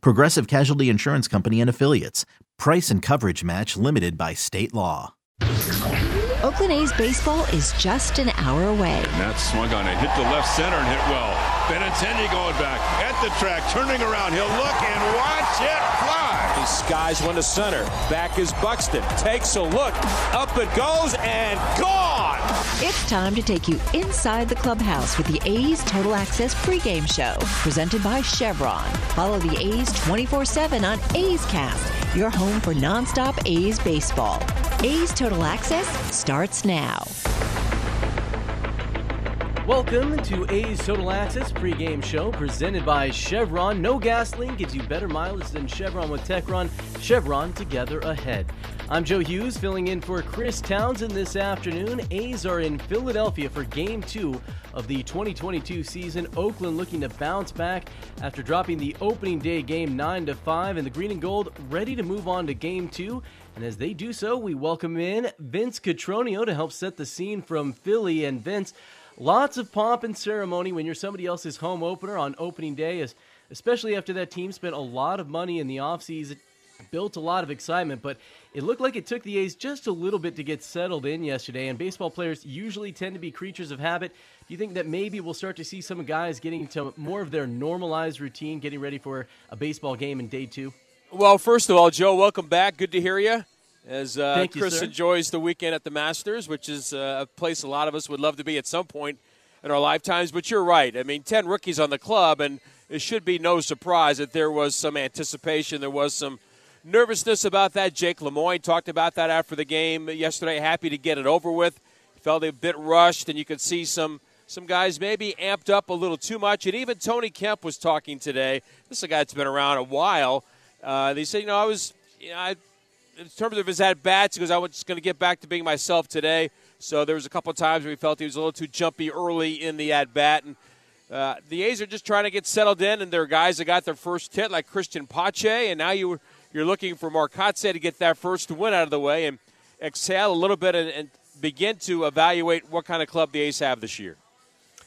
Progressive Casualty Insurance Company and Affiliates. Price and coverage match limited by state law. Oakland A's baseball is just an hour away. That swung on it, hit the left center and hit well. Benintendi going back at the track, turning around. He'll look and watch it fly. He skies one to center. Back is Buxton. Takes a look. Up it goes and gone. It's time to take you inside the clubhouse with the A's Total Access pregame show, presented by Chevron. Follow the A's 24 7 on A's Cast, your home for nonstop A's baseball. A's Total Access starts now. Welcome to A's Total Access pregame show presented by Chevron. No gasoline gives you better mileage than Chevron with Techron. Chevron together ahead. I'm Joe Hughes filling in for Chris Townsend this afternoon. A's are in Philadelphia for game two of the 2022 season. Oakland looking to bounce back after dropping the opening day game 9 to 5 and the green and gold ready to move on to game two. And as they do so, we welcome in Vince Cotroneo to help set the scene from Philly. And Vince, lots of pomp and ceremony when you're somebody else's home opener on opening day, especially after that team spent a lot of money in the offseason, built a lot of excitement, but it looked like it took the A's just a little bit to get settled in yesterday, and baseball players usually tend to be creatures of habit. Do you think that maybe we'll start to see some guys getting into more of their normalized routine, getting ready for a baseball game in day two? Well, first of all, Joe, welcome back. Good to hear you. As uh, you, Chris sir. enjoys the weekend at the Masters, which is uh, a place a lot of us would love to be at some point in our lifetimes. But you're right. I mean, 10 rookies on the club, and it should be no surprise that there was some anticipation, there was some nervousness about that. Jake Lemoyne talked about that after the game yesterday. Happy to get it over with. Felt a bit rushed, and you could see some some guys maybe amped up a little too much. And even Tony Kemp was talking today. This is a guy that's been around a while. Uh, they said, you know, I was, you know, I, in terms of his at bats, he goes, I was just going to get back to being myself today. So there was a couple of times where he felt he was a little too jumpy early in the at bat, and uh, the A's are just trying to get settled in. And there are guys that got their first hit, like Christian Pache, and now you you're looking for Marcotte to get that first win out of the way and exhale a little bit and, and begin to evaluate what kind of club the A's have this year.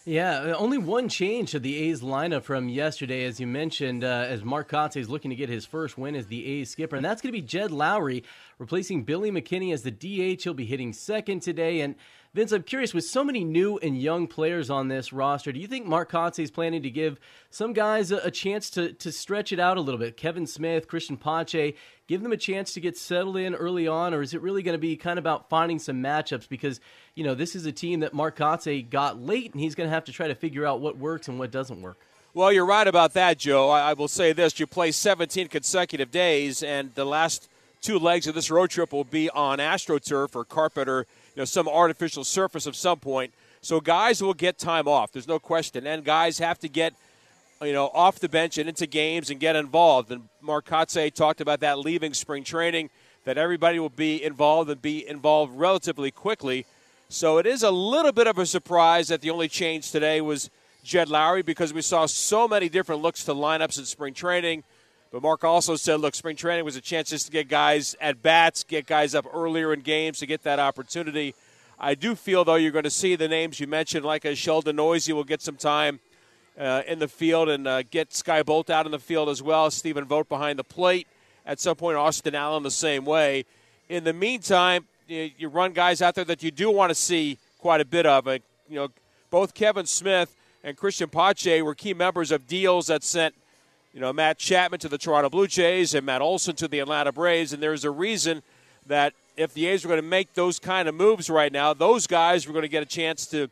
Yeah, only one change to the A's lineup from yesterday, as you mentioned, uh, as Mark Kotsay is looking to get his first win as the A's skipper, and that's going to be Jed Lowrie replacing Billy McKinney as the DH. He'll be hitting second today, and Vince, I'm curious, with so many new and young players on this roster, do you think Mark Kotsay is planning to give some guys a, a, chance to, to stretch it out a little bit? Kevin Smith, Christian Pache, give them a chance to get settled in early on, or is it really going to be kind of about finding some matchups? Because, you know, this is a team that Mark Kotsay got late, and he's going to have to try to figure out what works and what doesn't work. Well, you're right about that, Joe. I, I will say this. You play 17 consecutive days, and the last two legs of this road trip will be on AstroTurf or you know, some artificial surface of some point. So guys will get time off. There's no question. And guys have to get, you know, off the bench and into games and get involved. And Mark Kotsay talked about that leaving spring training, that everybody will be involved and be involved relatively quickly. So it is a little bit of a surprise that the only change today was Jed Lowrie because we saw so many different looks to lineups in spring training – but Mark also said, look, spring training was a chance just to get guys at bats, get guys up earlier in games to get that opportunity. I do feel, though, you're going to see the names you mentioned, like a Sheldon Neuse will get some time uh, in the field and uh, get Skye Bolt out in the field as well. Stephen Vogt behind the plate. At some point, Austin Allen the same way. In the meantime, you, you run guys out there that you do want to see quite a bit of. And, you know, both Kevin Smith and Christian Pache were key members of deals that sent – you know, Matt Chapman to the Toronto Blue Jays and Matt Olson to the Atlanta Braves. And there's a reason that if the A's were going to make those kind of moves right now, those guys were going to get a chance to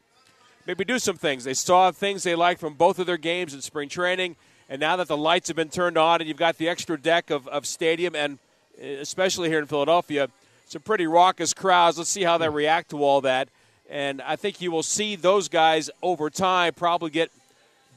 maybe do some things. They saw things they liked from both of their games in spring training. And now that the lights have been turned on and you've got the extra deck of, of stadium, and eh, especially here in Philadelphia, some pretty raucous crowds. Let's see how they react to all that. And I think you will see those guys over time probably get,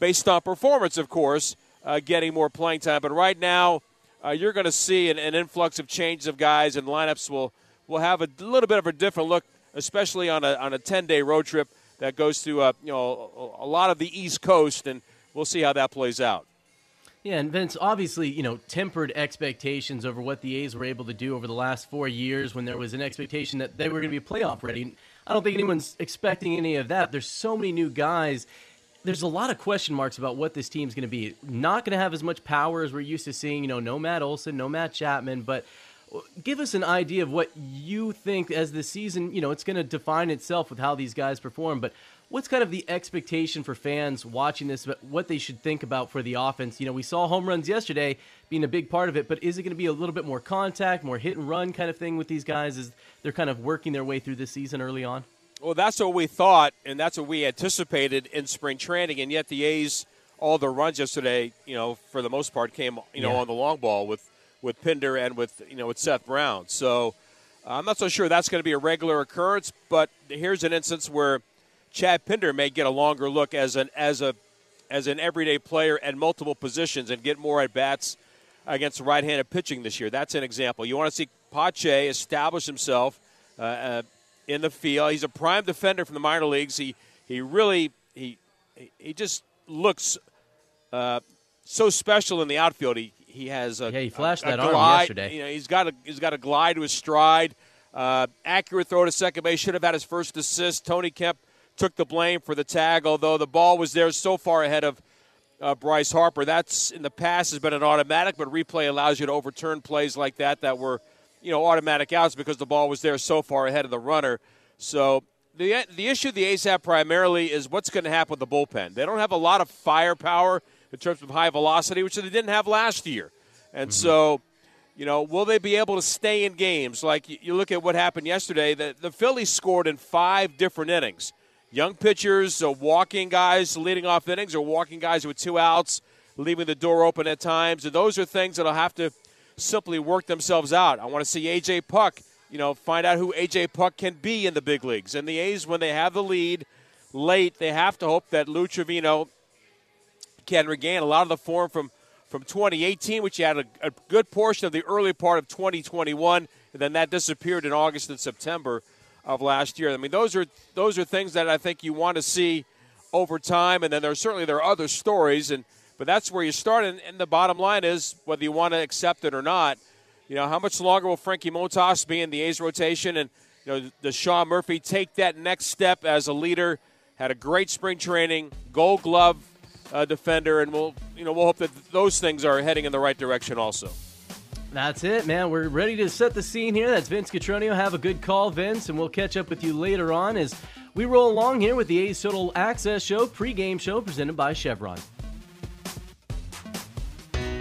based on performance, of course, uh, getting more playing time. But right now, uh, you're going to see an, an, influx of changes of guys, and lineups will will have a little bit of a different look, especially on a on a 10 day road trip that goes to uh, you know a, lot of the East Coast, and we'll see how that plays out. Yeah, and Vince, obviously, you know, tempered expectations over what the A's were able to do over the last four years when there was an expectation that they were going to be playoff ready. I don't think anyone's expecting any of that. There's so many new guys. There's a lot of question marks about what this team's going to be. Not going to have as much power as we're used to seeing. You know, no Matt Olson, no Matt Chapman, but uh, give us an idea of what you think as the season. You know, it's going to define itself with how these guys perform. But what's kind of the expectation for fans watching this, but what they should think about for the offense? You know, we saw home runs yesterday being a big part of it, but is it going to be a little bit more contact, more hit and run kind of thing with these guys as they're kind of working their way through this season early on? Well, that's what we thought, and that's what we anticipated in spring training, and yet the A's, all the runs yesterday, you know, for the most part, came, you know, yeah. on the long ball with with Pinder and with you know with Seth Brown. So I'm not so sure that's going to be a regular occurrence, but here's an instance where Chad Pinder may get a longer look as an as a as an everyday player at multiple positions and get more at bats against right-handed pitching this year. That's an example. You want to see Pache establish himself uh, uh, in the field. He's a prime defender from the minor leagues. He he really he he just looks uh, so special in the outfield. He he has a yeah he flashed a, that a arm glide. yesterday. You know he's got a he's got a glide to his stride. Uh, accurate throw to second base. Should have had his first assist. Tony Kemp took the blame for the tag, although the ball was there so far ahead of uh, Bryce Harper. That's in the past has been an automatic, but replay allows you to overturn plays like that that were, you know, automatic outs because the ball was there so far ahead of the runner. So the the issue the A's have primarily is what's going to happen with the bullpen. They don't have a lot of firepower in terms of high velocity, which they didn't have last year, and mm-hmm. so. You know, will they be able to stay in games? Like you look at what happened yesterday, the, the Phillies scored in five different innings young pitchers, uh, walking guys leading off innings, or walking guys with two outs, leaving the door open at times. And those are things that'll have to simply work themselves out. I want to see AJ Puk, you know, find out who AJ Puk can be in the big leagues. And the A's, when they have the lead late, they have to hope that Lou Trivino can regain a lot of the form from from 2018, which he had a, a good portion of the early part of 2021, and then that disappeared in August and September of last year. I mean, those are those are things that I think you want to see over time, and then there's certainly there are other stories, and but that's where you start. And, and the bottom line is whether you want to accept it or not. You know, how much longer will Frankie Montas be in the A's rotation, and you know, does Sean Murphy take that next step as a leader? Had a great spring training, Gold Glove uh, defender, and we'll you know we'll hope that those things are heading in the right direction also. That's it, man. We're ready to set the scene here. That's Vince Cotroneo. Have a good call, Vince, and we'll catch up with you later on as we roll along here with the A's Total Access Show, pregame show presented by Chevron.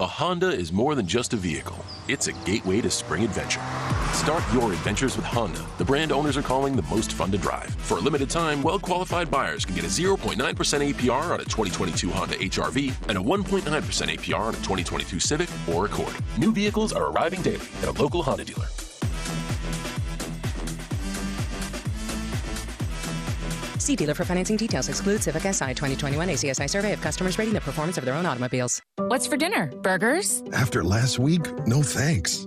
A Honda is more than just a vehicle, it's a gateway to spring adventure. Start your adventures with Honda, the brand owners are calling the most fun to drive. For a limited time, well qualified buyers can get a 0.9% APR on a 2022 Honda HRV and a 1.9% APR on a 2022 Civic or Accord. New vehicles are arriving daily at a local Honda dealer. See dealer for financing details. Excludes Civic Si 2021 ACSI survey of customers rating the performance of their own automobiles. What's for dinner? Burgers? After last week, no thanks.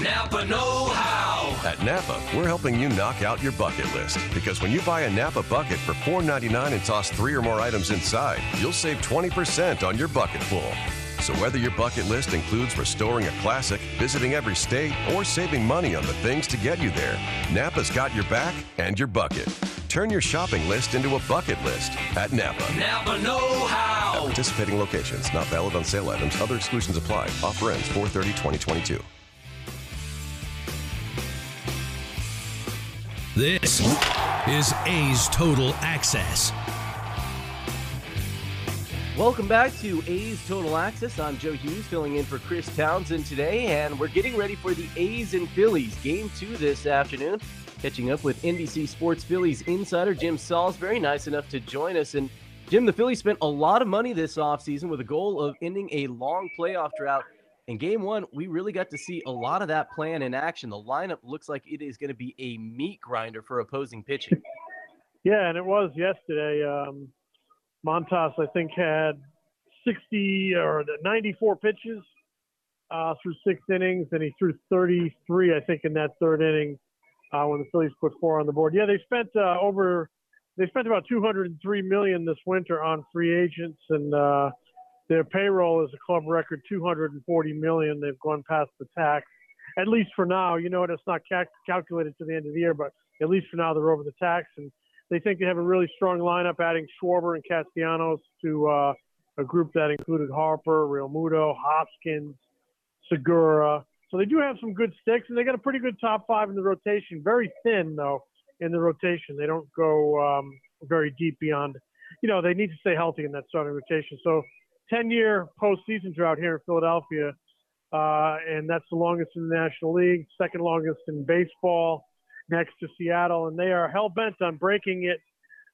Napa Know How. At Napa, we're helping you knock out your bucket list. Because when you buy a Napa bucket for $4.99 and toss three or more items inside, you'll save 20% on your bucket full. So whether your bucket list includes restoring a classic, visiting every state, or saving money on the things to get you there, Napa's got your back and your bucket. Turn your shopping list into a bucket list at Napa. Napa Know How. At participating locations, not valid on sale items. Other exclusions apply. Offer ends 430 2022. This is A's Total Access. Welcome back to A's Total Access. I'm Joe Hughes filling in for Chris Townsend today, and we're getting ready for the A's and Phillies game two this afternoon. Catching up with NBC Sports Phillies insider Jim Salisbury, nice enough to join us. And Jim, the Phillies spent a lot of money this offseason with a goal of ending a long playoff drought. In game one, we really got to see a lot of that plan in action. The lineup looks like it is going to be a meat grinder for opposing pitching. Yeah, and it was yesterday. Um, Montas, I think, had 60 or 94 pitches uh, through six innings, and he threw 33, I think, in that third inning uh, when the Phillies put four on the board. Yeah, they spent uh, over they spent about 203 million this winter on free agents, and uh, their payroll is a club record 240 million. They've gone past the tax, at least for now. You know, it's not cal- calculated to the end of the year, but at least for now they're over the tax, and they think they have a really strong lineup, adding Schwarber and Castellanos to uh, a group that included Harper, Realmuto, Hoskins, Segura. So they do have some good sticks, and they got a pretty good top five in the rotation. Very thin though in the rotation. They don't go um, very deep beyond. You know, they need to stay healthy in that starting rotation. So, 10-year postseason drought here in Philadelphia, uh, and that's the longest in the National League, second longest in baseball, next to Seattle, and they are hell bent on breaking it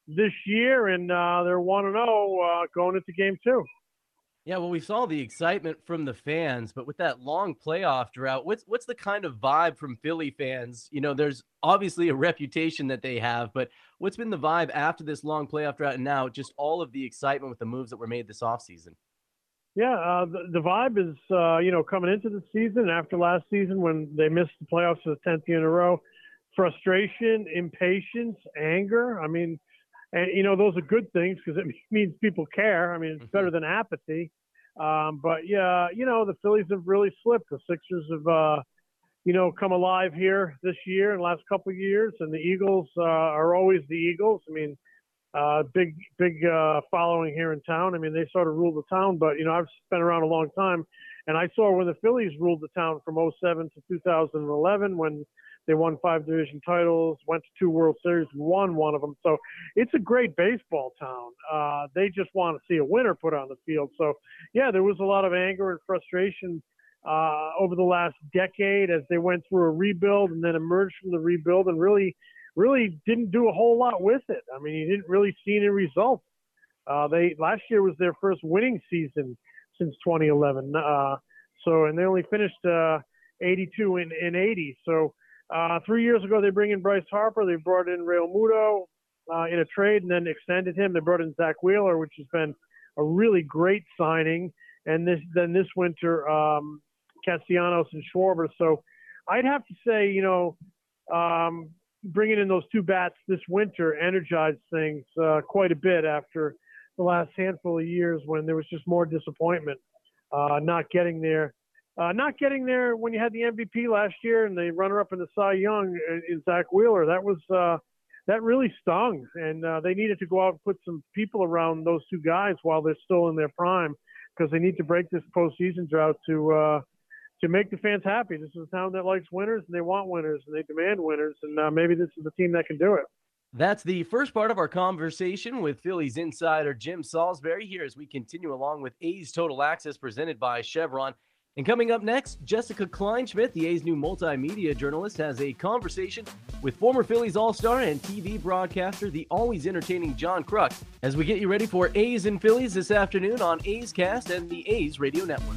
this year, and uh, they're one and zero uh, going into Game Two. Yeah, well, we saw the excitement from the fans, but with that long playoff drought, what's what's the kind of vibe from Philly fans? You know, there's obviously a reputation that they have, but what's been the vibe after this long playoff drought and now just all of the excitement with the moves that were made this offseason? Yeah, uh, the, the vibe is, uh, you know, coming into the season after last season when they missed the playoffs for the 10th year in a row, frustration, impatience, anger. I mean, and you know those are good things because it means people care. I mean, it's better than apathy. Um, but yeah, you know the Phillies have really slipped. The Sixers have, uh, you know, come alive here this year and last couple of years, and the Eagles uh, are always the Eagles. I mean, uh, big big uh, following here in town. I mean, they sort of ruled the town. But you know, I've been around a long time, and I saw when the Phillies ruled the town from 07 to 2011 when they won five division titles, went to two World Series, won one of them. So it's a great baseball town. Uh, they just want to see a winner put on the field. So, yeah, there was a lot of anger and frustration uh, over the last decade as they went through a rebuild and then emerged from the rebuild and really, really didn't do a whole lot with it. I mean, you didn't really see any results. Uh, they last year was their first winning season since 2011. Uh, so, and they only finished uh, 82 in, in 80. So, uh, three years ago, they bring in Bryce Harper. They brought in Realmuto uh, in a trade and then extended him. They brought in Zack Wheeler, which has been a really great signing. And this then this winter, um, Castellanos and Schwarber. So I'd have to say, you know, um, bringing in those two bats this winter energized things uh, quite a bit after the last handful of years when there was just more disappointment uh, not getting there uh, not getting there when you had the MVP last year and the runner-up in the Cy Young uh, in Zack Wheeler, that was uh, that really stung, and uh, they needed to go out and put some people around those two guys while they're still in their prime, because they need to break this postseason drought to to make the fans happy. This is a town that likes winners, and they want winners, and they demand winners, and uh, maybe this is the team that can do it. That's the first part of our conversation with Phillies insider Jim Salisbury here as we continue along with A's Total Access presented by Chevron. And coming up next, Jessica Kleinschmidt, the A's new multimedia journalist, has a conversation with former Phillies All Star and TV broadcaster, the always entertaining John Kruk, as we get you ready for A's and Phillies this afternoon on A's Cast and the A's Radio Network.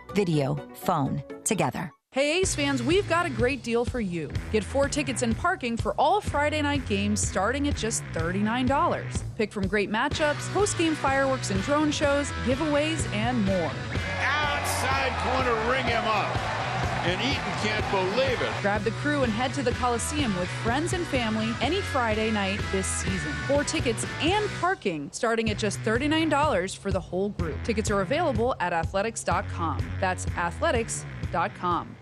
video, phone, together. Hey Ace fans, we've got a great deal for you. Get four tickets and parking for all Friday night games starting at just $39. Pick from great matchups, post game fireworks and drone shows, giveaways, and more. Outside corner, ring him up. And Eaton can't believe it. Grab the crew and head to the Coliseum with friends and family any Friday night this season. Four tickets and parking starting at just $39 for the whole group. Tickets are available at athletics.com. That's athletics.com.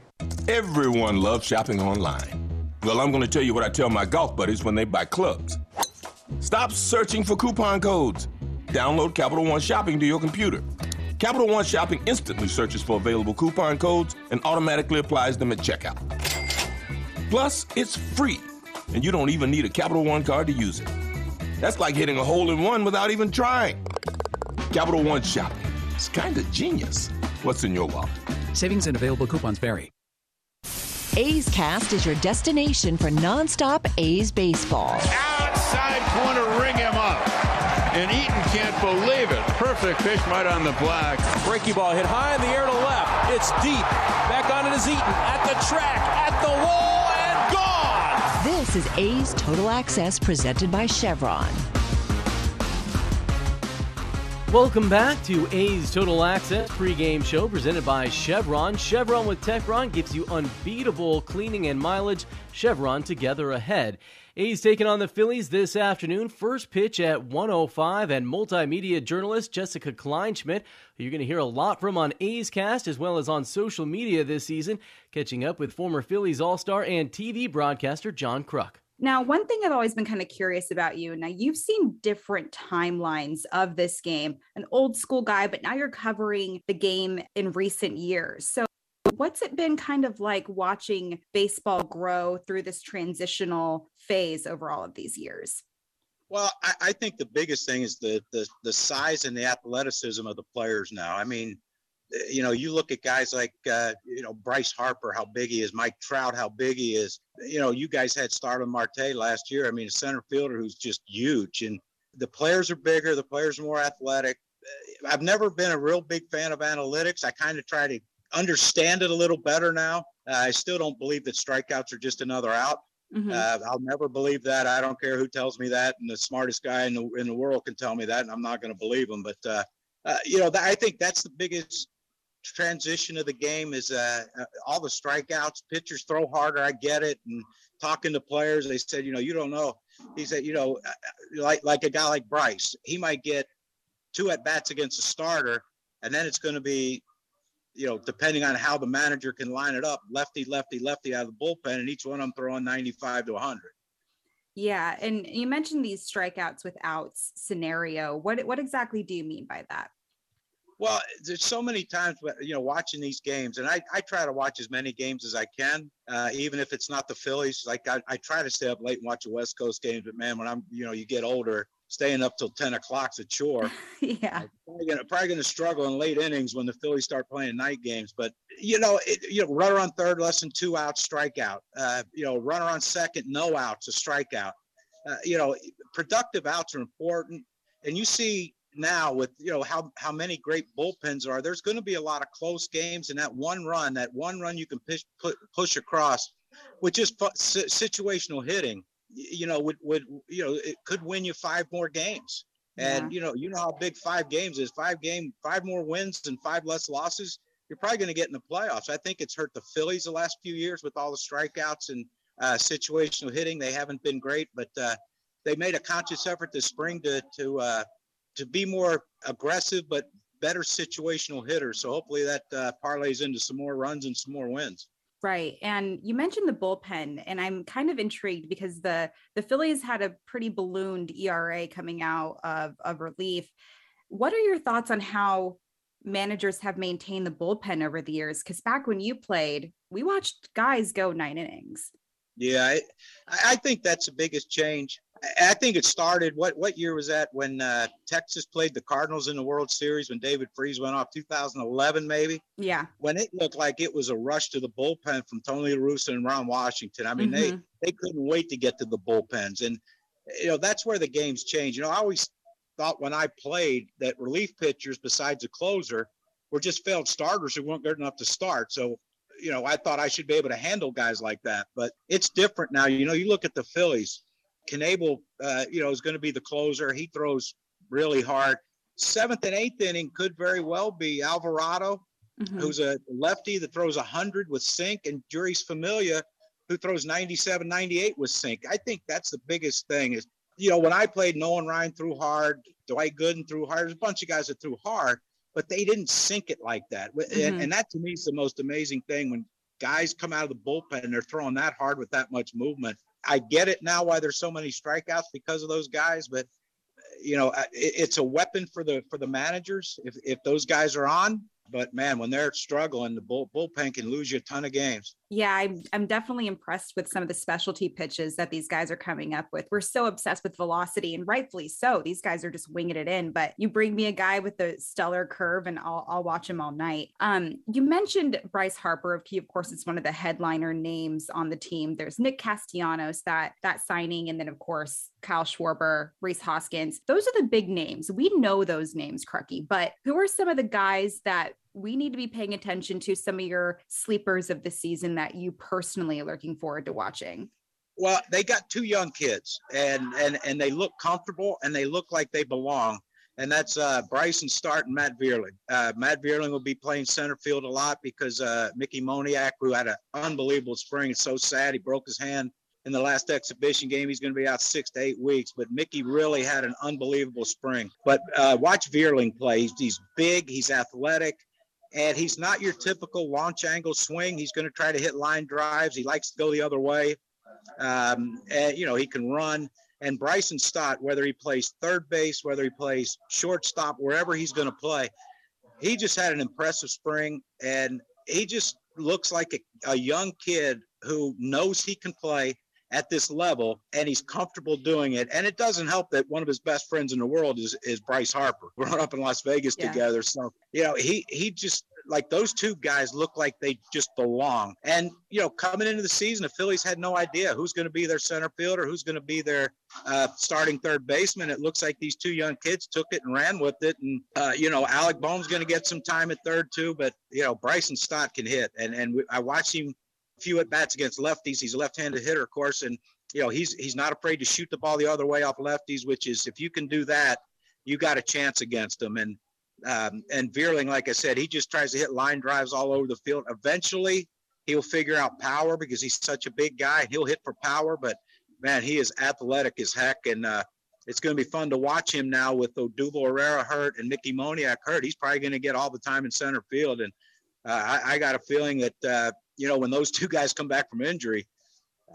Everyone loves shopping online. Well, I'm going to tell you what I tell my golf buddies when they buy clubs. Stop searching for coupon codes. Download Capital One Shopping to your computer. Capital One Shopping instantly searches for available coupon codes and automatically applies them at checkout. Plus, it's free, and you don't even need a Capital One card to use it. That's like hitting a hole in one without even trying. Capital One Shopping. It's kind of genius. What's in your wallet? Savings and available coupons vary. A's Cast is your destination for nonstop A's baseball. Outside corner, ring him up. And Eaton can't believe it. Perfect pitch right on the black. Breaking ball hit high in the air to left. It's deep. Back on it is Eaton. At the track, at the wall, and gone. This is A's Total Access presented by Chevron. Welcome back to A's Total Access pregame show presented by Chevron. Chevron with Techron gives you unbeatable cleaning and mileage. Chevron together ahead. A's taking on the Phillies this afternoon. First pitch at 105 and multimedia journalist Jessica Kleinschmidt. You're going to hear a lot from on A's Cast as well as on social media this season, catching up with former Phillies All-Star and TV broadcaster John Kruk. Now, one thing I've always been kind of curious about you. Now, you've seen different timelines of this game, an old school guy, but now you're covering the game in recent years. So, what's it been kind of like watching baseball grow through this transitional phase over all of these years? Well, I, I think the biggest thing is the, the the size and the athleticism of the players now. I mean, you know, you look at guys like, uh, you know, Bryce Harper, how big he is, Mike Trout, how big he is. You know, you guys had Starling Marte last year. I mean, a center fielder who's just huge. And the players are bigger, the players are more athletic. I've never been a real big fan of analytics. I kind of try to understand it a little better now. Uh, I still don't believe that strikeouts are just another out. Mm-hmm. Uh, I'll never believe that. I don't care who tells me that, and the smartest guy in the in the world can tell me that, and I'm not going to believe him. But uh, uh, you know, th- I think that's the biggest transition of the game is uh, uh, all the strikeouts. Pitchers throw harder. I get it. And talking to players, they said, you know, you don't know. He said, you know, uh, like like a guy like Bryce, he might get two at bats against a starter, and then it's going to be, you know, depending on how the manager can line it up, lefty, lefty, lefty out of the bullpen, and each one of them throwing 95 to 100. Yeah, and you mentioned these strikeouts with outs scenario. What what exactly do you mean by that? Well, there's so many times, you know, watching these games, and I, I try to watch as many games as I can, uh, even if it's not the Phillies. Like I, I try to stay up late and watch the West Coast games, but man, when I'm, you know, you get older, staying up till 10 o'clock's a chore. yeah. Probably gonna, probably gonna struggle in late innings when the Phillies start playing night games. But you know, it, you know, runner on third, less than two outs, strikeout. Uh, you know, runner on second, no outs, a strikeout. Uh, you know, productive outs are important. And you see now with you know how how many great bullpens are there's going to be a lot of close games and that one run that one run you can push push across which is situational hitting you know would would you know it could win you five more games and yeah. you know you know how big five games is five game five more wins and five less losses you're probably going to get in the playoffs i think it's hurt the phillies the last few years with all the strikeouts and uh, situational hitting they haven't been great but uh, they made a conscious effort this spring to to uh, to be more aggressive but better situational hitters. So hopefully that uh, parlays into some more runs and some more wins. Right. And you mentioned the bullpen and I'm kind of intrigued because the the Phillies had a pretty ballooned ERA coming out of of relief. What are your thoughts on how managers have maintained the bullpen over the years cuz back when you played, we watched guys go 9 innings. Yeah, I, I think that's the biggest change. I think it started. What what year was that when uh, Texas played the Cardinals in the World Series when David Freese went off? 2011, maybe. Yeah. When it looked like it was a rush to the bullpen from Tony La Russa and Ron Washington. I mean, mm-hmm. they they couldn't wait to get to the bullpens, and you know that's where the games change. You know, I always thought when I played that relief pitchers, besides a closer, were just failed starters who weren't good enough to start. So you know, I thought I should be able to handle guys like that. But it's different now. You know, you look at the Phillies. Knebel, uh, you know, is going to be the closer. He throws really hard. Seventh and eighth inning could very well be Alvarado, mm-hmm. who's a lefty that throws 100 with sink, and Jeurys Familia, who throws 97, 98 with sink. I think that's the biggest thing is, you know, when I played, Nolan Ryan threw hard, Dwight Gooden threw hard. There's a bunch of guys that threw hard but they didn't sink it like that. Mm-hmm. And, and that to me is the most amazing thing when guys come out of the bullpen and they're throwing that hard with that much movement. I get it now why there's so many strikeouts because of those guys, but you know, it, it's a weapon for the for the managers if if those guys are on. But man, when they're struggling, the bull, bullpen can lose you a ton of games. Yeah, I'm, I'm definitely impressed with some of the specialty pitches that these guys are coming up with. We're so obsessed with velocity, and rightfully so. These guys are just winging it in. But you bring me a guy with a stellar curve, and I'll, I'll watch him all night. Um, you mentioned Bryce Harper. He, of course, it's one of the headliner names on the team. There's Nick Castellanos, that that signing, and then of course Kyle Schwarber, Rhys Hoskins. Those are the big names. We know those names, Crucky. But who are some of the guys that we need to be paying attention to some of your sleepers of the season that you personally are looking forward to watching? Well, they got two young kids, and and and they look comfortable and they look like they belong. And that's uh, Bryson Stott and Matt Vierling. Uh, Matt Vierling will be playing center field a lot because uh, Mickey Moniak, who had an unbelievable spring, it's so sad he broke his hand in the last exhibition game. He's going to be out six to eight weeks. But Mickey really had an unbelievable spring. But uh, watch Vierling play. He's, he's big. He's athletic and he's not your typical launch angle swing. He's going to try to hit line drives. He likes to go the other way. Um, and, you know, he can run. And Bryson Stott, whether he plays third base, whether he plays shortstop, wherever he's going to play, he just had an impressive spring. And he just looks like a, a young kid who knows he can play at this level and he's comfortable doing it. And it doesn't help that one of his best friends in the world is, is Bryce Harper. Growing up in Las Vegas yeah. together. So, you know, he he just like those two guys look like they just belong. And, you know, coming into the season, the Phillies had no idea who's going to be their center fielder, who's going to be their uh, starting third baseman. It looks like these two young kids took it and ran with it. And, uh, you know, Alec Bohm's going to get some time at third too, but, you know, Bryson Stott can hit. And, and we, I watched him few at bats against lefties. He's a left-handed hitter, of course, and you know he's he's not afraid to shoot the ball the other way off lefties. Which is if you can do that, you got a chance against them. And um, and Vierling, like I said, he just tries to hit line drives all over the field. Eventually, he'll figure out power because he's such a big guy. He'll hit for power, but man, he is athletic as heck, and uh, it's going to be fun to watch him now with Odubel Herrera hurt and Mickey Moniak hurt. He's probably going to get all the time in center field, and uh, I, I, got a feeling that uh, you know, when those two guys come back from injury,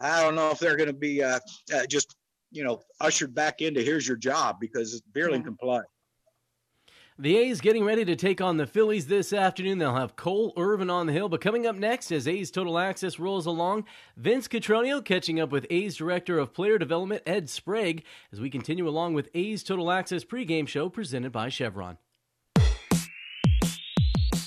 I don't know if they're going to be uh, uh, just, you know, ushered back into here's your job because Vierling yeah. can play. The A's getting ready to take on the Phillies this afternoon. They'll have Cole Irvin on the hill. But coming up next, as A's Total Access rolls along, Vince Cotroneo catching up with A's Director of Player Development, Ed Sprague, as we continue along with A's Total Access pregame show presented by Chevron.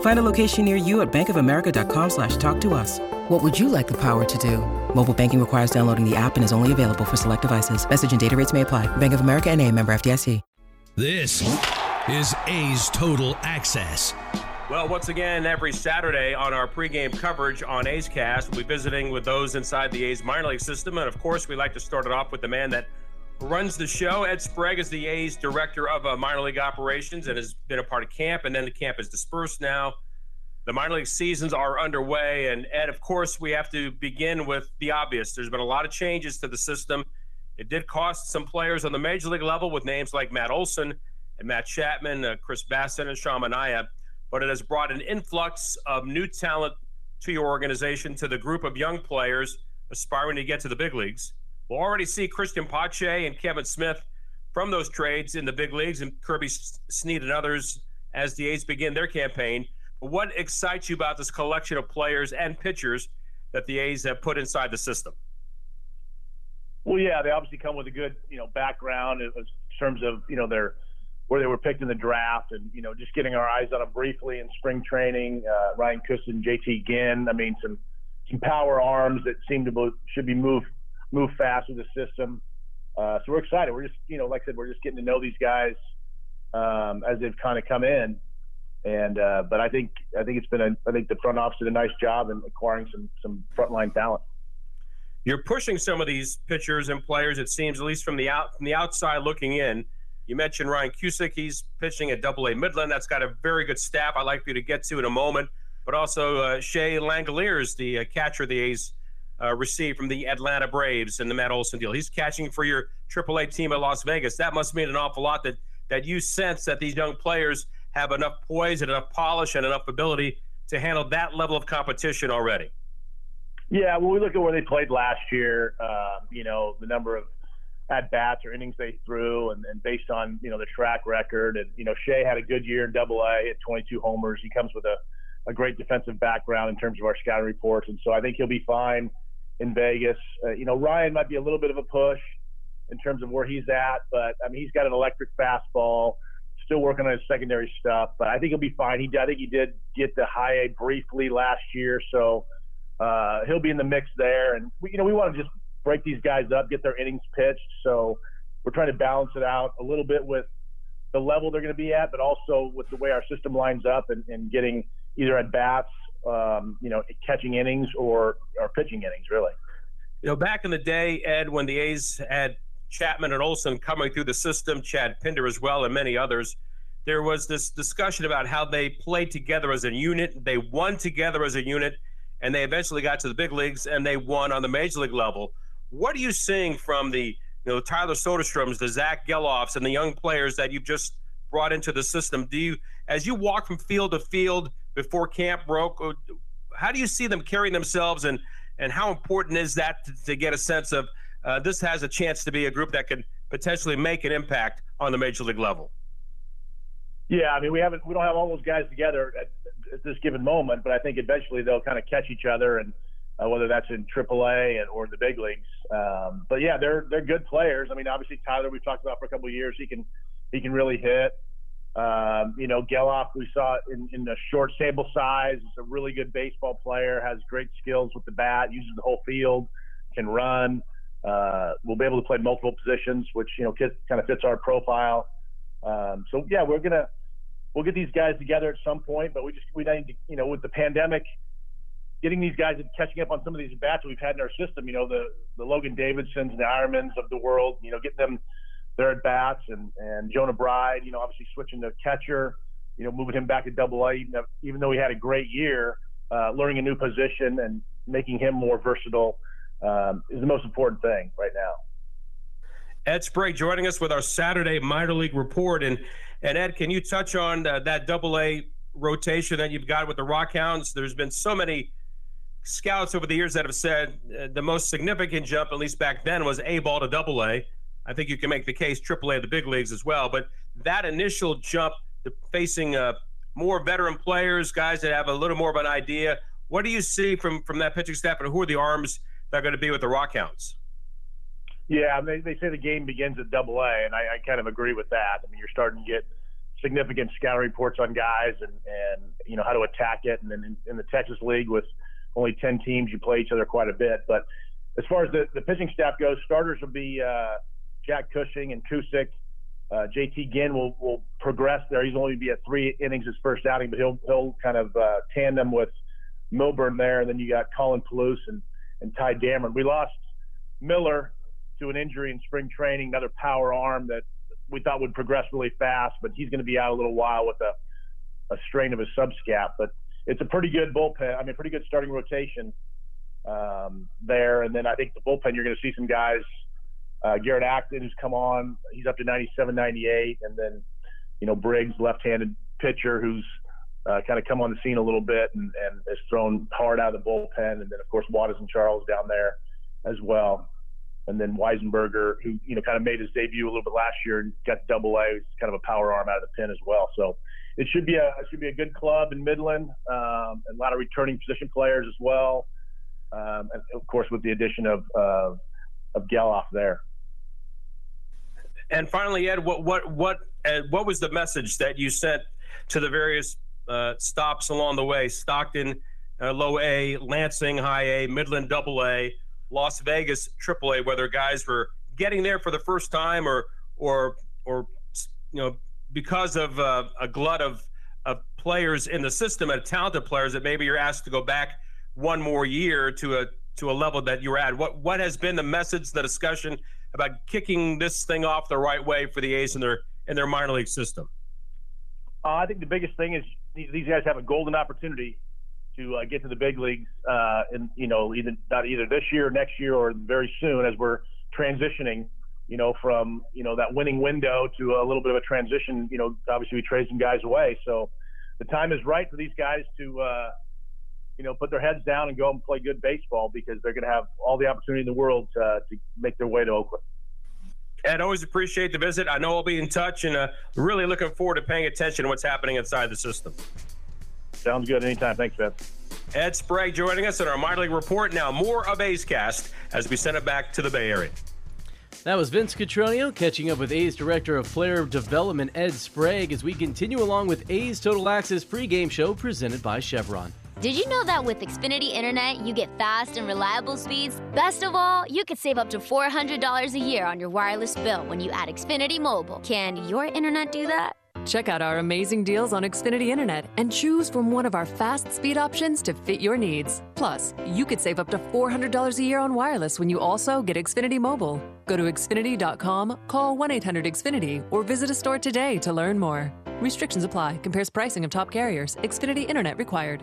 Find a location near you at bankofamerica.com slash talk to us. What would you like the power to do? Mobile banking requires downloading the app and is only available for select devices. Message and data rates may apply. Bank of America and a member FDIC. This is A's Total Access. Well, once again, every Saturday on our pregame coverage on A's Cast, we'll be visiting with those inside the A's minor league system. And of course, we like to start it off with the man that runs the show. Ed Sprague is the A's director of uh, minor league operations and has been a part of camp. And then the camp is dispersed now. The minor league seasons are underway. And Ed, of course, we have to begin with the obvious. There's been a lot of changes to the system. It did cost some players on the major league level with names like Matt Olson and Matt Chapman, uh, Chris Bassitt, and Sean Manaea. But it has brought an influx of new talent to your organization, to the group of young players aspiring to get to the big leagues. We'll already see Christian Pache and Kevin Smith from those trades in the big leagues, and Kirby Snead and others as the A's begin their campaign. But What excites you about this collection of players and pitchers that the A's have put inside the system? Well, yeah, they obviously come with a good, you know, background in terms of, you know, their where they were picked in the draft, and you know, just getting our eyes on them briefly in spring training. Uh, Ryan Cusick, JT Ginn. I mean, some some power arms that seem to be, should be moved move fast with the system. Uh, so we're excited. We're just, you know, like I said, we're just getting to know these guys um, as they've kind of come in. And uh, but I think I think it's been a I think the front office did a nice job in acquiring some some frontline talent. You're pushing some of these pitchers and players. It seems, at least from the out from the outside looking in. You mentioned Ryan Cusick. He's pitching at Double A Midland. That's got a very good staff. I'd like for you to get to in a moment. But also uh, Shea Langeliers, the uh, catcher the A's uh, received from the Atlanta Braves and the Matt Olson deal. He's catching for your AAA team at Las Vegas. That must mean an awful lot that that you sense that these young players have enough poise and enough polish and enough ability to handle that level of competition already. Yeah, well, we look at where they played last year. Uh, you know, the number of at bats or innings they threw, and, and, based on you know the track record, and you know Shea had a good year in Double A at 22 homers. He comes with a, a great defensive background in terms of our scouting reports, and so I think he'll be fine in Vegas. Uh, you know, Ryan might be a little bit of a push in terms of where he's at, but I mean he's got an electric fastball. Still working on his secondary stuff, but I think he'll be fine. He, I think he did get the high A briefly last year, so uh, he'll be in the mix there. And we, you know, we want to just break these guys up, get their innings pitched. So we're trying to balance it out a little bit with the level they're going to be at, but also with the way our system lines up and, and getting either at bats, um, you know, catching innings or, or pitching innings, really. You know, back in the day, Ed, when the A's had Chapman and Olson coming through the system, Chad Pinder as well, and many others, there was this discussion about how they played together as a unit. They won together as a unit, and they eventually got to the big leagues and they won on the major league level. What are you seeing from the you know Tyler Soderstroms, the Zach Gelofs, and the young players that you've just brought into the system? Do you, as you walk from field to field before camp broke, how do you see them carrying themselves and and how important is that to, to get a sense of uh, this has a chance to be a group that can potentially make an impact on the major league level? Yeah, I mean, we haven't, we don't have all those guys together at, at this given moment, but I think eventually they'll kind of catch each other, and uh, whether that's in AAA and, or in the big leagues. Um, but yeah, they're they're good players. I mean, obviously Tyler, we've talked about for a couple of years. He can he can really hit. Um, you know, Gelof, we saw in, in the short sample size, is a really good baseball player, has great skills with the bat, uses the whole field, can run. Uh, we'll be able to play multiple positions, which you know kind of fits our profile. Um, so yeah, we're gonna we'll get these guys together at some point, but we just we need to you know with the pandemic, getting these guys and catching up on some of these bats we've had in our system. You know the the Logan Davidsons and the Ironmans of the world. You know getting them their at bats and and Jonah Bride. You know obviously switching to catcher. You know moving him back to Double A, even though, he had a great year, uh, learning a new position and making him more versatile um, is the most important thing right now. Ed Sprague joining us with our Saturday minor league report. And, and Ed, can you touch on uh, that double A rotation that you've got with the Rockhounds? There's been so many scouts over the years that have said uh, the most significant jump, at least back then, was A ball to double A. I think you can make the case triple A, the big leagues as well. But that initial jump to facing uh, more veteran players, guys that have a little more of an idea, what do you see from, from that pitching staff and who are the arms that are going to be with the Rockhounds? Yeah, they, they say the game begins at Double A, and I, I kind of agree with that. I mean, you're starting to get significant scouting reports on guys and and you know how to attack it. And then in, in the Texas League with only ten teams, you play each other quite a bit. But as far as the, the pitching staff goes, starters will be uh, Jack Cushing and Cusick. Uh, JT Ginn will will progress there. He's only be at three innings his first outing, but he'll he'll kind of uh, tandem with Milburn there. And then you got Colin Peluse and and Ty Dameron. We lost Miller to an injury in spring training, another power arm that we thought would progress really fast, but he's going to be out a little while with a, a strain of his subscap. But it's a pretty good bullpen. I mean, pretty good starting rotation um, there. And then I think the bullpen, you're going to see some guys. Uh, Garrett Acton, who's come on, he's up to 97, 98. And then, you know, Briggs, left handed pitcher, who's uh, kind of come on the scene a little bit and, and has thrown hard out of the bullpen. And then, of course, Waters and Charles down there as well and then Weisenberger, who you know kind of made his debut a little bit last year and got double A, He's kind of a power arm out of the pen as well. So it should be a it should be a good club in Midland, um, a lot of returning position players as well, um, and of course with the addition of uh, of Gelof there. And finally, Ed, what what what uh, what was the message that you sent to the various uh, stops along the way? Stockton, uh, low A, Lansing, high A, Midland, double A Las Vegas AAA, whether guys were getting there for the first time or or or you know because of uh, a glut of of players in the system and talented players that maybe you're asked to go back one more year to a to a level that you're at. What what has been the message, the discussion about kicking this thing off the right way for the A's in their in their minor league system? Uh, I think the biggest thing is these guys have a golden opportunity to uh, get to the big leagues, uh, and you know, either not either this year, next year, or very soon as we're transitioning. You know, from you know that winning window to a little bit of a transition. You know, obviously we trade some guys away, so the time is right for these guys to. Uh, you know, put their heads down and go and play good baseball because they're going to have all the opportunity in the world to, to make their way to Oakland. Ed, always appreciate the visit. I know I'll be in touch and uh, really looking forward to paying attention to what's happening inside the system. Sounds good. Anytime. Thanks, Ben. Ed Sprague joining us in our minor league report. Now, more of A's Cast as we send it back to the Bay Area. That was Vince Cotroneo catching up with A's Director of Player Development Ed Sprague as we continue along with A's Total Access pregame show presented by Chevron. Did you know that with Xfinity Internet, you get fast and reliable speeds? Best of all, you could save up to $400 a year on your wireless bill when you add Xfinity Mobile. Can your internet do that? Check out our amazing deals on Xfinity Internet and choose from one of our fast speed options to fit your needs. Plus, you could save up to $400 a year on wireless when you also get Xfinity Mobile. Go to Xfinity.com, call 1 800 Xfinity, or visit a store today to learn more. Restrictions apply, compares pricing of top carriers. Xfinity Internet required.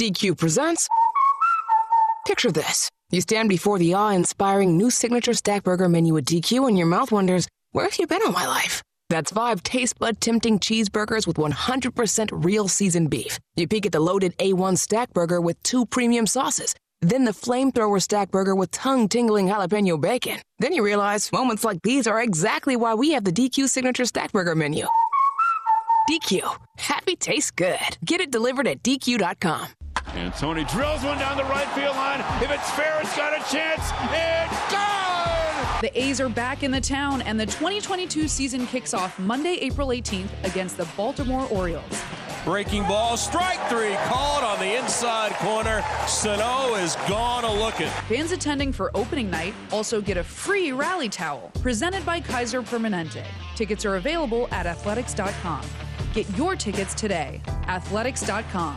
DQ presents. Picture this. You stand before the awe inspiring new signature stack burger menu at DQ, and your mouth wonders, where have you been all my life? That's five taste bud tempting cheeseburgers with 100% real seasoned beef. You peek at the loaded A1 stack burger with two premium sauces. Then the flamethrower stack burger with tongue tingling jalapeno bacon. Then you realize moments like these are exactly why we have the DQ signature stack burger menu. DQ. Happy tastes good. Get it delivered at DQ.com. And Tony drills one down the right field line. If it's fair, it's got a chance. It's gone! The A's are back in the town, and the 2022 season kicks off Monday, April 18th against the Baltimore Orioles. Breaking ball, strike three, called on the inside corner. Sano is gone a looking. Fans attending for opening night also get a free rally towel presented by Kaiser Permanente. Tickets are available at athletics.com. Get your tickets today. Athletics.com.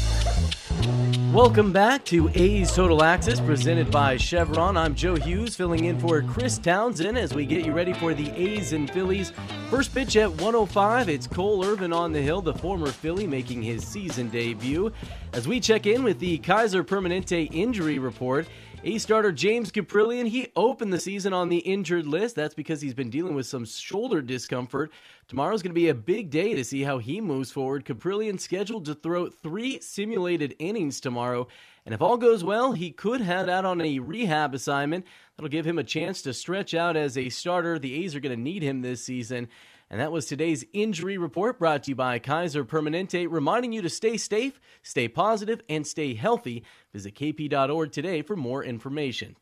Welcome back to A's Total Access presented by Chevron. I'm Joe Hughes filling in for Chris Townsend as we get you ready for the A's and Phillies. First pitch at 105, it's Cole Irvin on the hill, the former Philly making his season debut. As we check in with the Kaiser Permanente injury report, A starter James Kaprielian, he opened the season on the injured list. That's because he's been dealing with some shoulder discomfort. Tomorrow's going to be a big day to see how he moves forward. Kaprielian scheduled to throw three simulated innings tomorrow. And if all goes well, he could head out on a rehab assignment. That'll give him a chance to stretch out as a starter. The A's are going to need him this season. And that was today's injury report brought to you by Kaiser Permanente, reminding you to stay safe, stay positive, and stay healthy. Visit kp.org today for more information.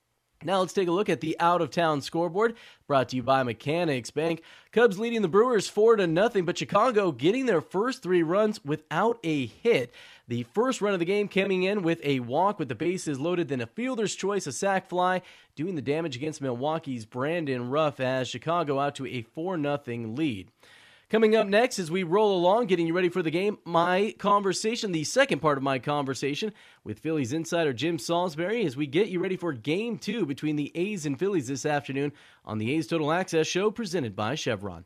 Now let's take a look at the out of town scoreboard brought to you by Mechanics Bank. Cubs leading the Brewers 4 to nothing, but Chicago getting their first 3 runs without a hit. The first run of the game coming in with a walk with the bases loaded, then a fielder's choice, a sac fly, doing the damage against Milwaukee's Brandon Ruff as Chicago out to a 4 0 lead. Coming up next, as we roll along, getting you ready for the game, my conversation, the second part of my conversation with Phillies insider Jim Salisbury, as we get you ready for game two between the A's and Phillies this afternoon on the A's Total Access show presented by Chevron.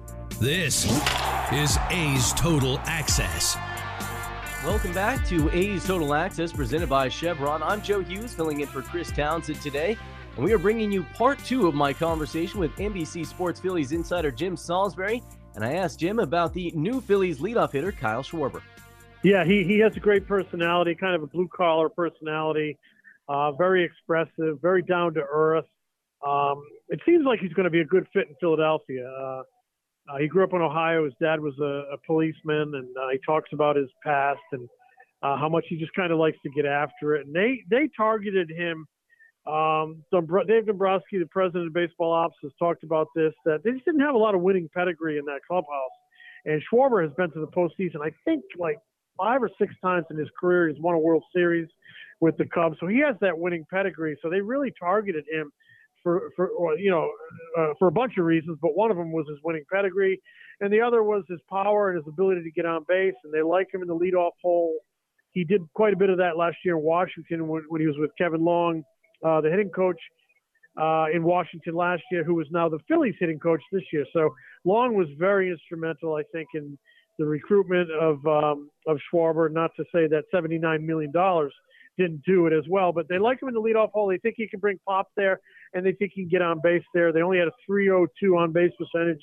This is A's Total Access. Welcome back to A's Total Access presented by Chevron. I'm Joe Hughes filling in for Chris Townsend today. And we are bringing you part two of my conversation with NBC Sports Phillies insider Jim Salisbury. And I asked Jim about the new Phillies leadoff hitter, Kyle Schwarber. Yeah, he, he has a great personality, kind of a blue collar personality, uh, very expressive, very down to earth. Um, it seems like he's going to be a good fit in Philadelphia. Uh, uh, he grew up in Ohio. His dad was a, a policeman, and uh, he talks about his past and uh, how much he just kind of likes to get after it. And they they targeted him. Um, Dave Dombrowski, the president of baseball ops, has talked about this that they just didn't have a lot of winning pedigree in that clubhouse. And Schwarber has been to the postseason, I think, like five or six times in his career. He's won a World Series with the Cubs, so he has that winning pedigree. So they really targeted him for for you know uh, for a bunch of reasons, but one of them was his winning pedigree, and the other was his power and his ability to get on base. And they like him in the leadoff hole. He did quite a bit of that last year in Washington when, when he was with Kevin Long, uh, the hitting coach uh, in Washington last year, who is now the Phillies hitting coach this year. So Long was very instrumental, I think, in the recruitment of um, of Schwarber. Not to say that 79 million dollars didn't do it as well, but they like him in the leadoff hole. They think he can bring pop there, and they think he can get on base there. They only had a 302 on base percentage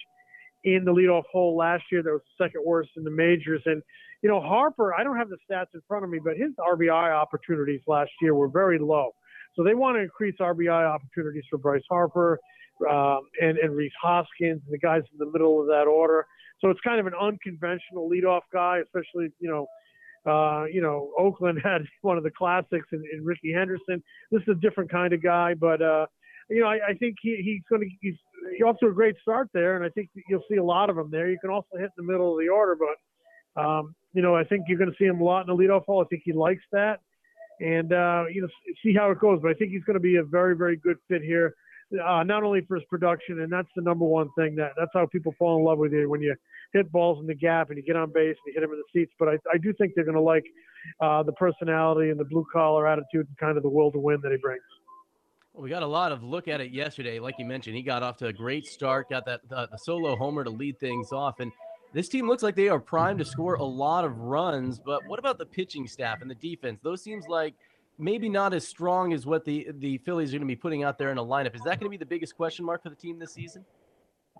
in the leadoff hole last year. That was the second worst in the majors. And you know Harper, I don't have the stats in front of me, but his RBI opportunities last year were very low. So they want to increase RBI opportunities for Bryce Harper um, and, and Rhys Hoskins and the guys in the middle of that order. So it's kind of an unconventional leadoff guy, especially you know uh, you know, Oakland had one of the classics in, in Rickey Henderson. This is a different kind of guy, but uh, you know, I, I think he, he's going to he's, he's off to a great start there, and I think you'll see a lot of him there. You can also hit in the middle of the order, but um, you know, I think you're going to see him a lot in the leadoff hole. I think he likes that, and uh, you know, see how it goes. But I think he's going to be a very, very good fit here uh, not only for his production, and that's the number one thing that that's how people fall in love with you when you hit balls in the gap and you get on base and you hit them in the seats. But I, I do think they're going to like uh, the personality and the blue collar attitude and kind of the will to win that he brings. We got a lot of look at it yesterday. Like you mentioned, he got off to a great start, got that the, the solo homer to lead things off, and this team looks like they are primed to score a lot of runs. But what about the pitching staff and the defense? Those seems like maybe not as strong as what the the Phillies are going to be putting out there in a lineup. Is that going to be the biggest question mark for the team this season?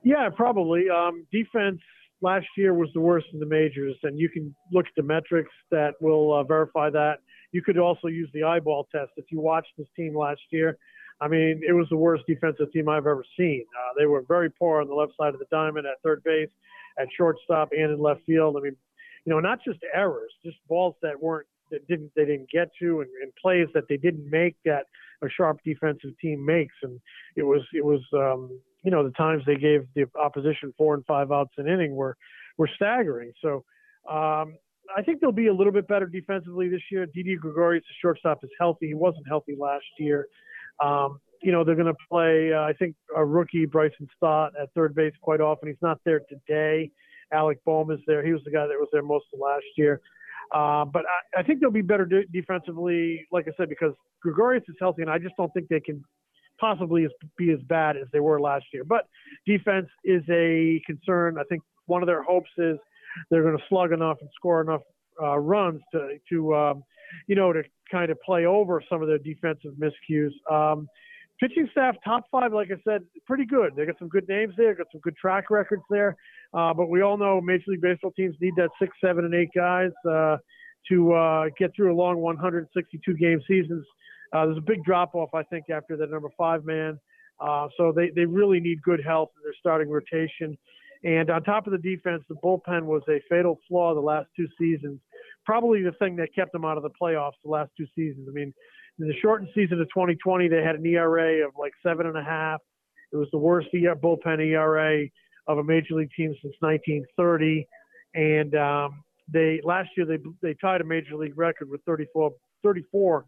Yeah, probably. Um, defense last year was the worst in the majors, and you can look at the metrics that will uh, verify that. You could also use the eyeball test if you watched this team last year. I mean, it was the worst defensive team I've ever seen. Uh, they were very poor on the left side of the diamond at third base, at shortstop, and in left field. I mean, you know, not just errors, just balls that weren't that didn't they didn't get to and, and plays that they didn't make that a sharp defensive team makes and it was it was um you know the times they gave the opposition four and five outs an inning were were staggering so um I think they'll be a little bit better defensively this year. Didi Gregorius, the shortstop, is healthy. He wasn't healthy last year. Um, you know, they're going to play, uh, I think, a rookie, Bryson Stott, at third base quite often. He's not there today. Alec Bohm is there. He was the guy that was there most of last year. Uh, but I, I, think they'll be better de- defensively, like I said, because Gregorius is healthy, and I just don't think they can possibly be as bad as they were last year. But defense is a concern. I think one of their hopes is they're going to slug enough and score enough uh, runs to, to um, you know, to kind of play over some of their defensive miscues. Um, pitching staff, top five, like I said, pretty good. They got some good names there, got some good track records there. Uh, but we all know Major League Baseball teams need that six, seven, and eight guys uh, to uh, get through a long 162 game seasons. Uh, there's a big drop off, I think, after the number five man. Uh, so they, they really need good health in their starting rotation. And on top of the defense, the bullpen was a fatal flaw the last two seasons. Probably the thing that kept them out of the playoffs the last two seasons. I mean, in the shortened season of 2020, they had an ERA of like seven and a half. It was the worst bullpen ERA of a major league team since 1930, and um, they last year they they tied a major league record with 34 34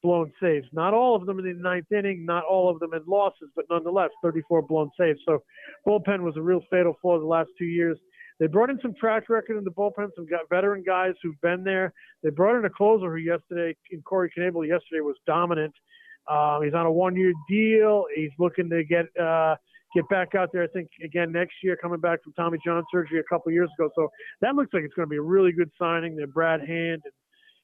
blown saves. Not all of them in the ninth inning, not all of them in losses, but nonetheless 34 blown saves. So bullpen was a real fatal flaw the last two years. They brought in some track record in the bullpen, some got veteran guys who've been there. They brought in a closer who yesterday, in Corey Knebel, yesterday was dominant. Um, he's on a one-year deal. He's looking to get uh, get back out there. I think again next year, coming back from Tommy John surgery a couple years ago. So that looks like it's going to be a really good signing. Then Brad Hand and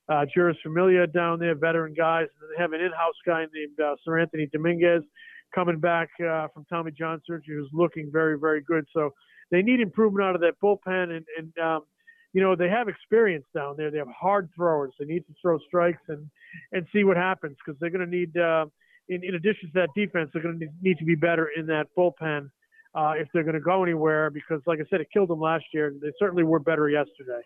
uh, Jeurys Familia down there, veteran guys, and they have an in-house guy named uh, Seranthony Dominguez coming back uh, from Tommy John surgery, who's looking very, very good. So they need improvement out of that bullpen, and and um, you know they have experience down there. They have hard throwers. They need to throw strikes and and see what happens because they're going to need. Uh, in, in addition to that defense, they're going to need to be better in that bullpen uh, if they're going to go anywhere. Because, like I said, it killed them last year. They certainly were better yesterday.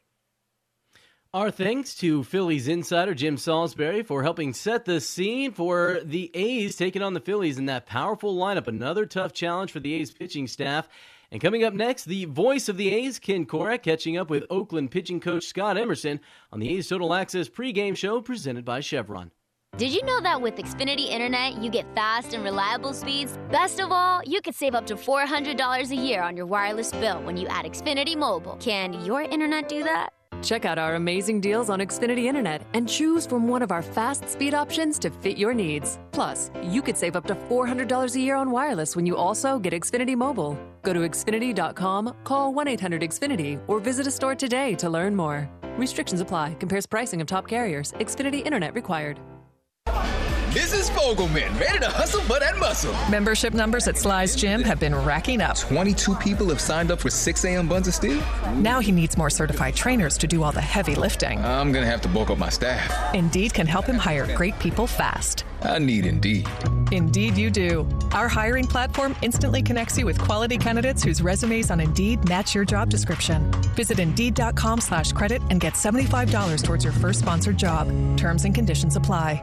Our thanks to Phillies insider Jim Salisbury for helping set the scene for the A's taking on the Phillies in that powerful lineup. Another tough challenge for the A's pitching staff. And coming up next, the voice of the A's, Ken Korach, catching up with Oakland pitching coach Scott Emerson on the A's Total Access pregame show presented by Chevron. Did you know that with Xfinity Internet, you get fast and reliable speeds? Best of all, you could save up to $400 a year on your wireless bill when you add Xfinity Mobile. Can your internet do that? Check out our amazing deals on Xfinity Internet and choose from one of our fast speed options to fit your needs. Plus, you could save up to $400 a year on wireless when you also get Xfinity Mobile. Go to Xfinity.com, call 1 800 Xfinity, or visit a store today to learn more. Restrictions apply, compares pricing of top carriers, Xfinity Internet required. Mrs. Fogelman, ready to hustle but and muscle. Membership numbers at Sly's Gym have been racking up. 22 people have signed up for 6 a.m. buns of steel. Now he needs more certified trainers to do all the heavy lifting. I'm going to have to bulk up my staff. Indeed can help him hire great people fast. I need Indeed. Indeed, you do. Our hiring platform instantly connects you with quality candidates whose resumes on Indeed match your job description. Visit Indeed.com slash credit and get $75 towards your first sponsored job. Terms and conditions apply.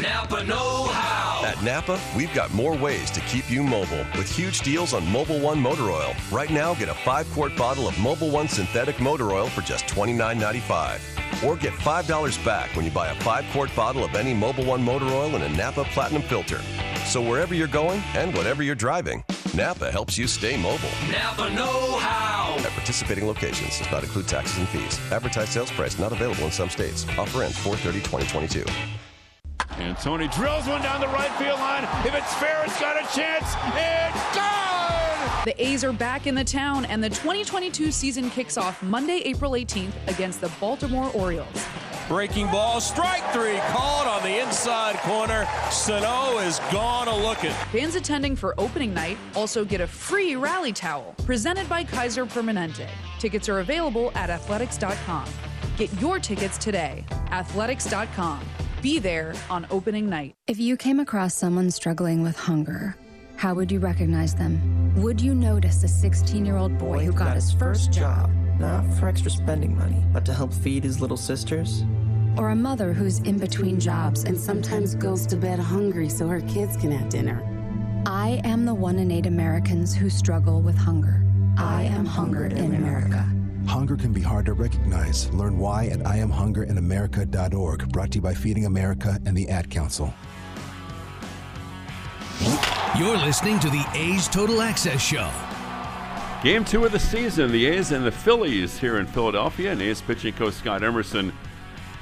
Napa Know How. At Napa, we've got more ways to keep you mobile with huge deals on Mobil One motor oil. Right now, get a five quart bottle of Mobil One synthetic motor oil for just $29.95. Or get $5 back when you buy a five quart bottle of any Mobil One motor oil and a Napa Platinum filter. So wherever you're going and whatever you're driving, Napa helps you stay mobile. Napa Know How. At participating locations does not include taxes and fees. Advertised sales price not available in some states. Offer ends 430 2022. And Tony drills one down the right field line. If it's fair, it's got a chance. It's gone! The A's are back in the town, and the 2022 season kicks off Monday, April 18th against the Baltimore Orioles. Breaking ball, strike three, called on the inside corner. Sano is gone a looking. Fans attending for opening night also get a free rally towel presented by Kaiser Permanente. Tickets are available at athletics.com. Get your tickets today. Athletics.com. Be there on opening night. If you came across someone struggling with hunger, how would you recognize them? Would you notice a 16 year old boy who got his first job? Not for extra spending money, but to help feed his little sisters? Or a mother who's in between jobs and sometimes goes to bed hungry so her kids can have dinner? I am the one in eight Americans who struggle with hunger. I am hunger in America. Hunger can be hard to recognize. Learn why at IamHungerInAmerica.org. Brought to you by Feeding America and the Ad Council. You're listening to the A's Total Access Show. Game two of the season, the A's and the Phillies here in Philadelphia. And A's pitching coach Scott Emerson,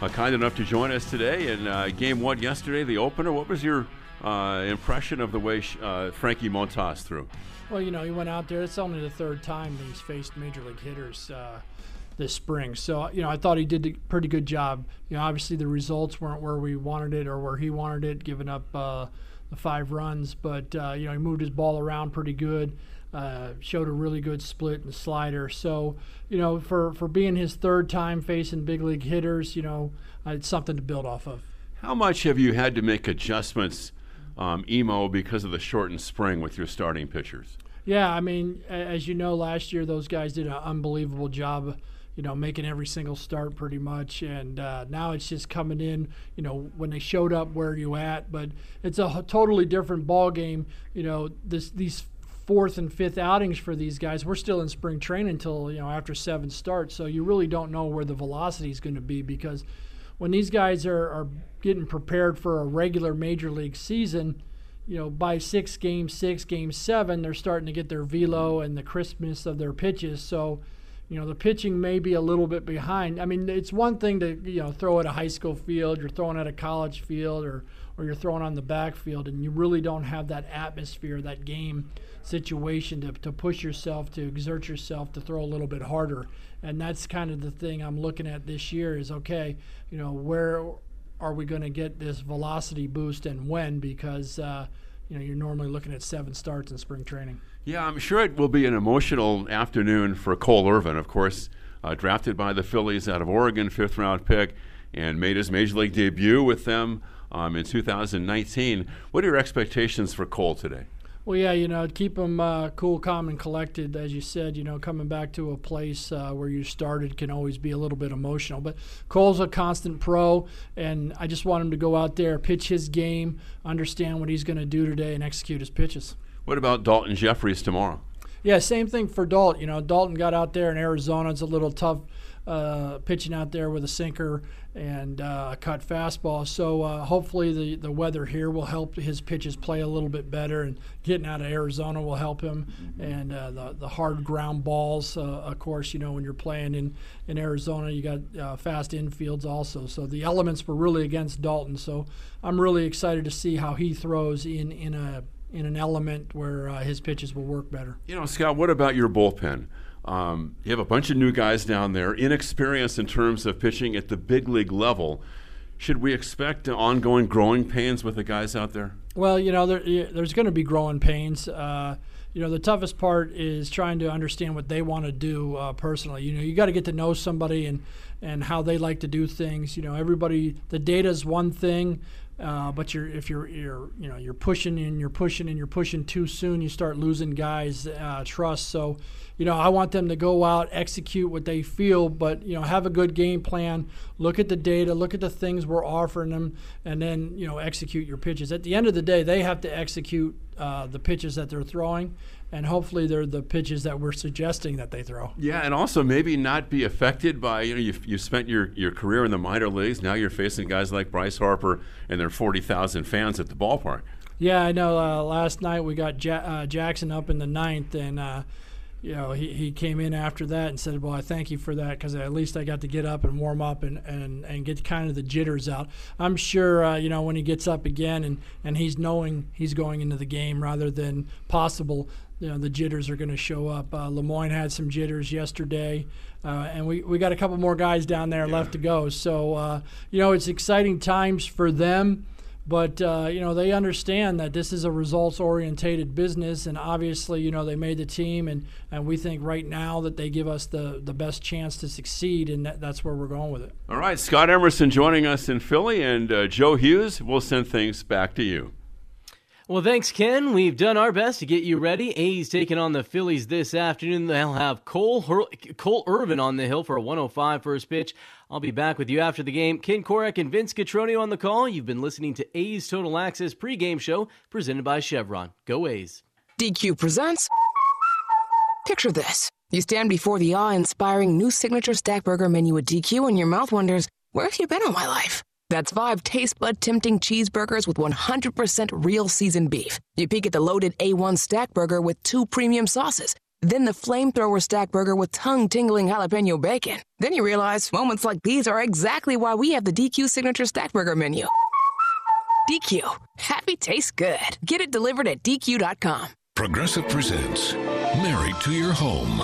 uh, kind enough to join us today. In uh, game one yesterday, the opener, what was your uh, impression of the way uh, Frankie Montas threw? Well, you know, he went out there. It's only the third time that he's faced major league hitters uh, this spring. So, you know, I thought he did a pretty good job. You know, obviously the results weren't where we wanted it or where he wanted it, giving up uh, the five runs. But, uh, you know, he moved his ball around pretty good. Uh, showed a really good split and slider. So, you know, for, for being his third time facing big league hitters, you know, it's something to build off of. How much have you had to make adjustments, um, emo, because of the shortened spring with your starting pitchers? Yeah, I mean, as you know, last year those guys did an unbelievable job, you know, making every single start pretty much, and uh, now it's just coming in, you know, when they showed up where are you at. But it's a totally different ball game. You know, this these fourth and fifth outings for these guys. We're still in spring training until you know after seven starts, so you really don't know where the velocity is going to be because when these guys are, are getting prepared for a regular major league season you know, by six games, six games, seven, they're starting to get their velo and the crispness of their pitches. So, you know, the pitching may be a little bit behind. I mean, it's one thing to you know throw at a high school field, you're throwing at a college field, or or you're throwing on the backfield, and you really don't have that atmosphere, that game situation to, to push yourself, to exert yourself, to throw a little bit harder. And that's kind of the thing I'm looking at this year is okay, you know, where are we going to get this velocity boost and when? Because uh, you know you're normally looking at seven starts in spring training. Yeah, I'm sure it will be an emotional afternoon for Cole Irvin, of course, uh, drafted by the Phillies out of Oregon, fifth round pick, and made his major league debut with them um, in 2019. What are your expectations for Cole today? Well, yeah, you know, keep them uh, cool, calm, and collected. As you said, you know, coming back to a place uh, where you started can always be a little bit emotional. But Cole's a constant pro, and I just want him to go out there, pitch his game, understand what he's going to do today, and execute his pitches. What about Daulton Jefferies tomorrow? Yeah, same thing for Daulton. You know, Daulton got out there in Arizona. It's a little tough uh, pitching out there with a sinker and uh, a cut fastball. So uh, hopefully the, the weather here will help his pitches play a little bit better, and getting out of Arizona will help him. And uh, the the hard ground balls, uh, of course, you know when you're playing in in Arizona, you got uh, fast infields also. So the elements were really against Daulton. So I'm really excited to see how he throws in in a in an element where his pitches will work better. You know, Scott, what about your bullpen? Um, you have a bunch of new guys down there, inexperienced in terms of pitching at the big league level. Should we expect ongoing growing pains with the guys out there? Well, you know, there, there's going to be growing pains. Uh, you know, the toughest part is trying to understand what they want to do uh, personally. You know, you got to get to know somebody and and how they like to do things. You know, everybody. The data is one thing, uh, but you're if you're you're you know you're pushing and you're pushing and you're pushing too soon, you start losing guys' uh, trust. So you know, I want them to go out, execute what they feel, but you know, have a good game plan. Look at the data, look at the things we're offering them, and then you know, execute your pitches. At the end of the day, they have to execute uh, the pitches that they're throwing, and hopefully they're the pitches that we're suggesting that they throw. Yeah, and also maybe not be affected by you know you you spent your your career in the minor leagues. Now you're facing guys like Bryce Harper and their forty thousand fans at the ballpark. Yeah, I know. Uh, last night we got ja- uh, Jackson up in the ninth, and uh, you know, he, he came in after that and said, Well, I thank you for that because at least I got to get up and warm up and, and, and get kind of the jitters out. I'm sure, uh, you know, when he gets up again and, and he's knowing he's going into the game rather than possible, you know, the jitters are going to show up. Uh, Lemoyne had some jitters yesterday, uh, and we, we got a couple more guys down there yeah. left to go. So, uh, you know, it's exciting times for them. But uh, you know they understand that this is a results-orientated business, and obviously, you know they made the team, and, and we think right now that they give us the, the best chance to succeed, and that, that's where we're going with it. All right, Scott Emerson joining us in Philly, and uh, Joe Hughes. We'll send things back to you. Well, thanks, Ken. We've done our best to get you ready. A's taking on the Phillies this afternoon. They'll have Cole Hur- Cole Irvin on the hill for a 105 first pitch. I'll be back with you after the game. Ken Korach and Vince Cotroneo on the call. You've been listening to A's Total Access pregame show presented by Chevron. Go A's. DQ presents. Picture this. You stand before the awe-inspiring new signature stack burger menu at DQ and your mouth wonders, where have you been all my life? That's five taste bud tempting cheeseburgers with 100% real seasoned beef. You peek at the loaded A1 stack burger with two premium sauces. Then the flamethrower stack burger with tongue tingling jalapeno bacon. Then you realize moments like these are exactly why we have the DQ signature stack burger menu. DQ. Happy tastes good. Get it delivered at DQ.com. Progressive presents Married to Your Home.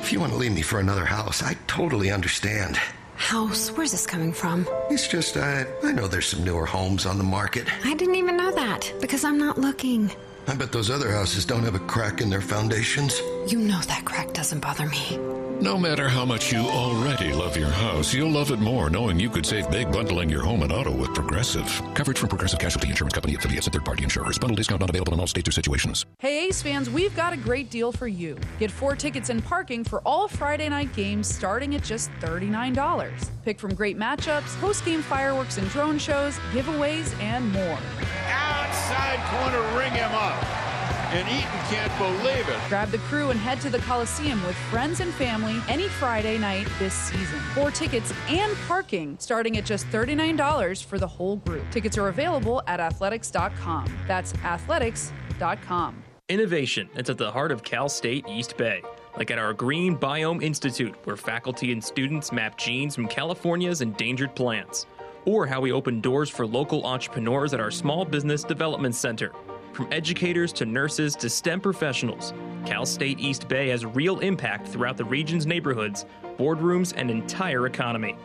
If you want to leave me for another house, I totally understand. House? Where's this coming from? It's just, I, I know there's some newer homes on the market. I didn't even know that because I'm not looking. I bet those other houses don't have a crack in their foundations. You know that crack doesn't bother me. No matter how much you already love your house, you'll love it more knowing you could save big bundling your home and auto with Progressive. Coverage from Progressive Casualty Insurance Company affiliates and third-party insurers. Bundle discount not available in all states or situations. Hey A's fans, we've got a great deal for you. Get four tickets and parking for all Friday night games starting at just $39. Pick from great matchups, post-game fireworks and drone shows, giveaways, and more. Outside corner, ring him up and Eaton can't believe it. Grab the crew and head to the Coliseum with friends and family any Friday night this season. Four tickets and parking starting at just $39 for the whole group. Tickets are available at athletics.com. That's athletics.com. Innovation that's at the heart of Cal State East Bay. Like at our Green Biome Institute, where faculty and students map genes from California's endangered plants. Or how we open doors for local entrepreneurs at our Small Business Development Center from educators to nurses to STEM professionals, Cal State East Bay has real impact throughout the region's neighborhoods, boardrooms, and entire economy.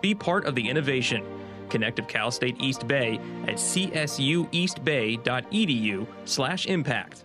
Be part of the innovation. Connect of Cal State East Bay at csueastbay.edu slash impact.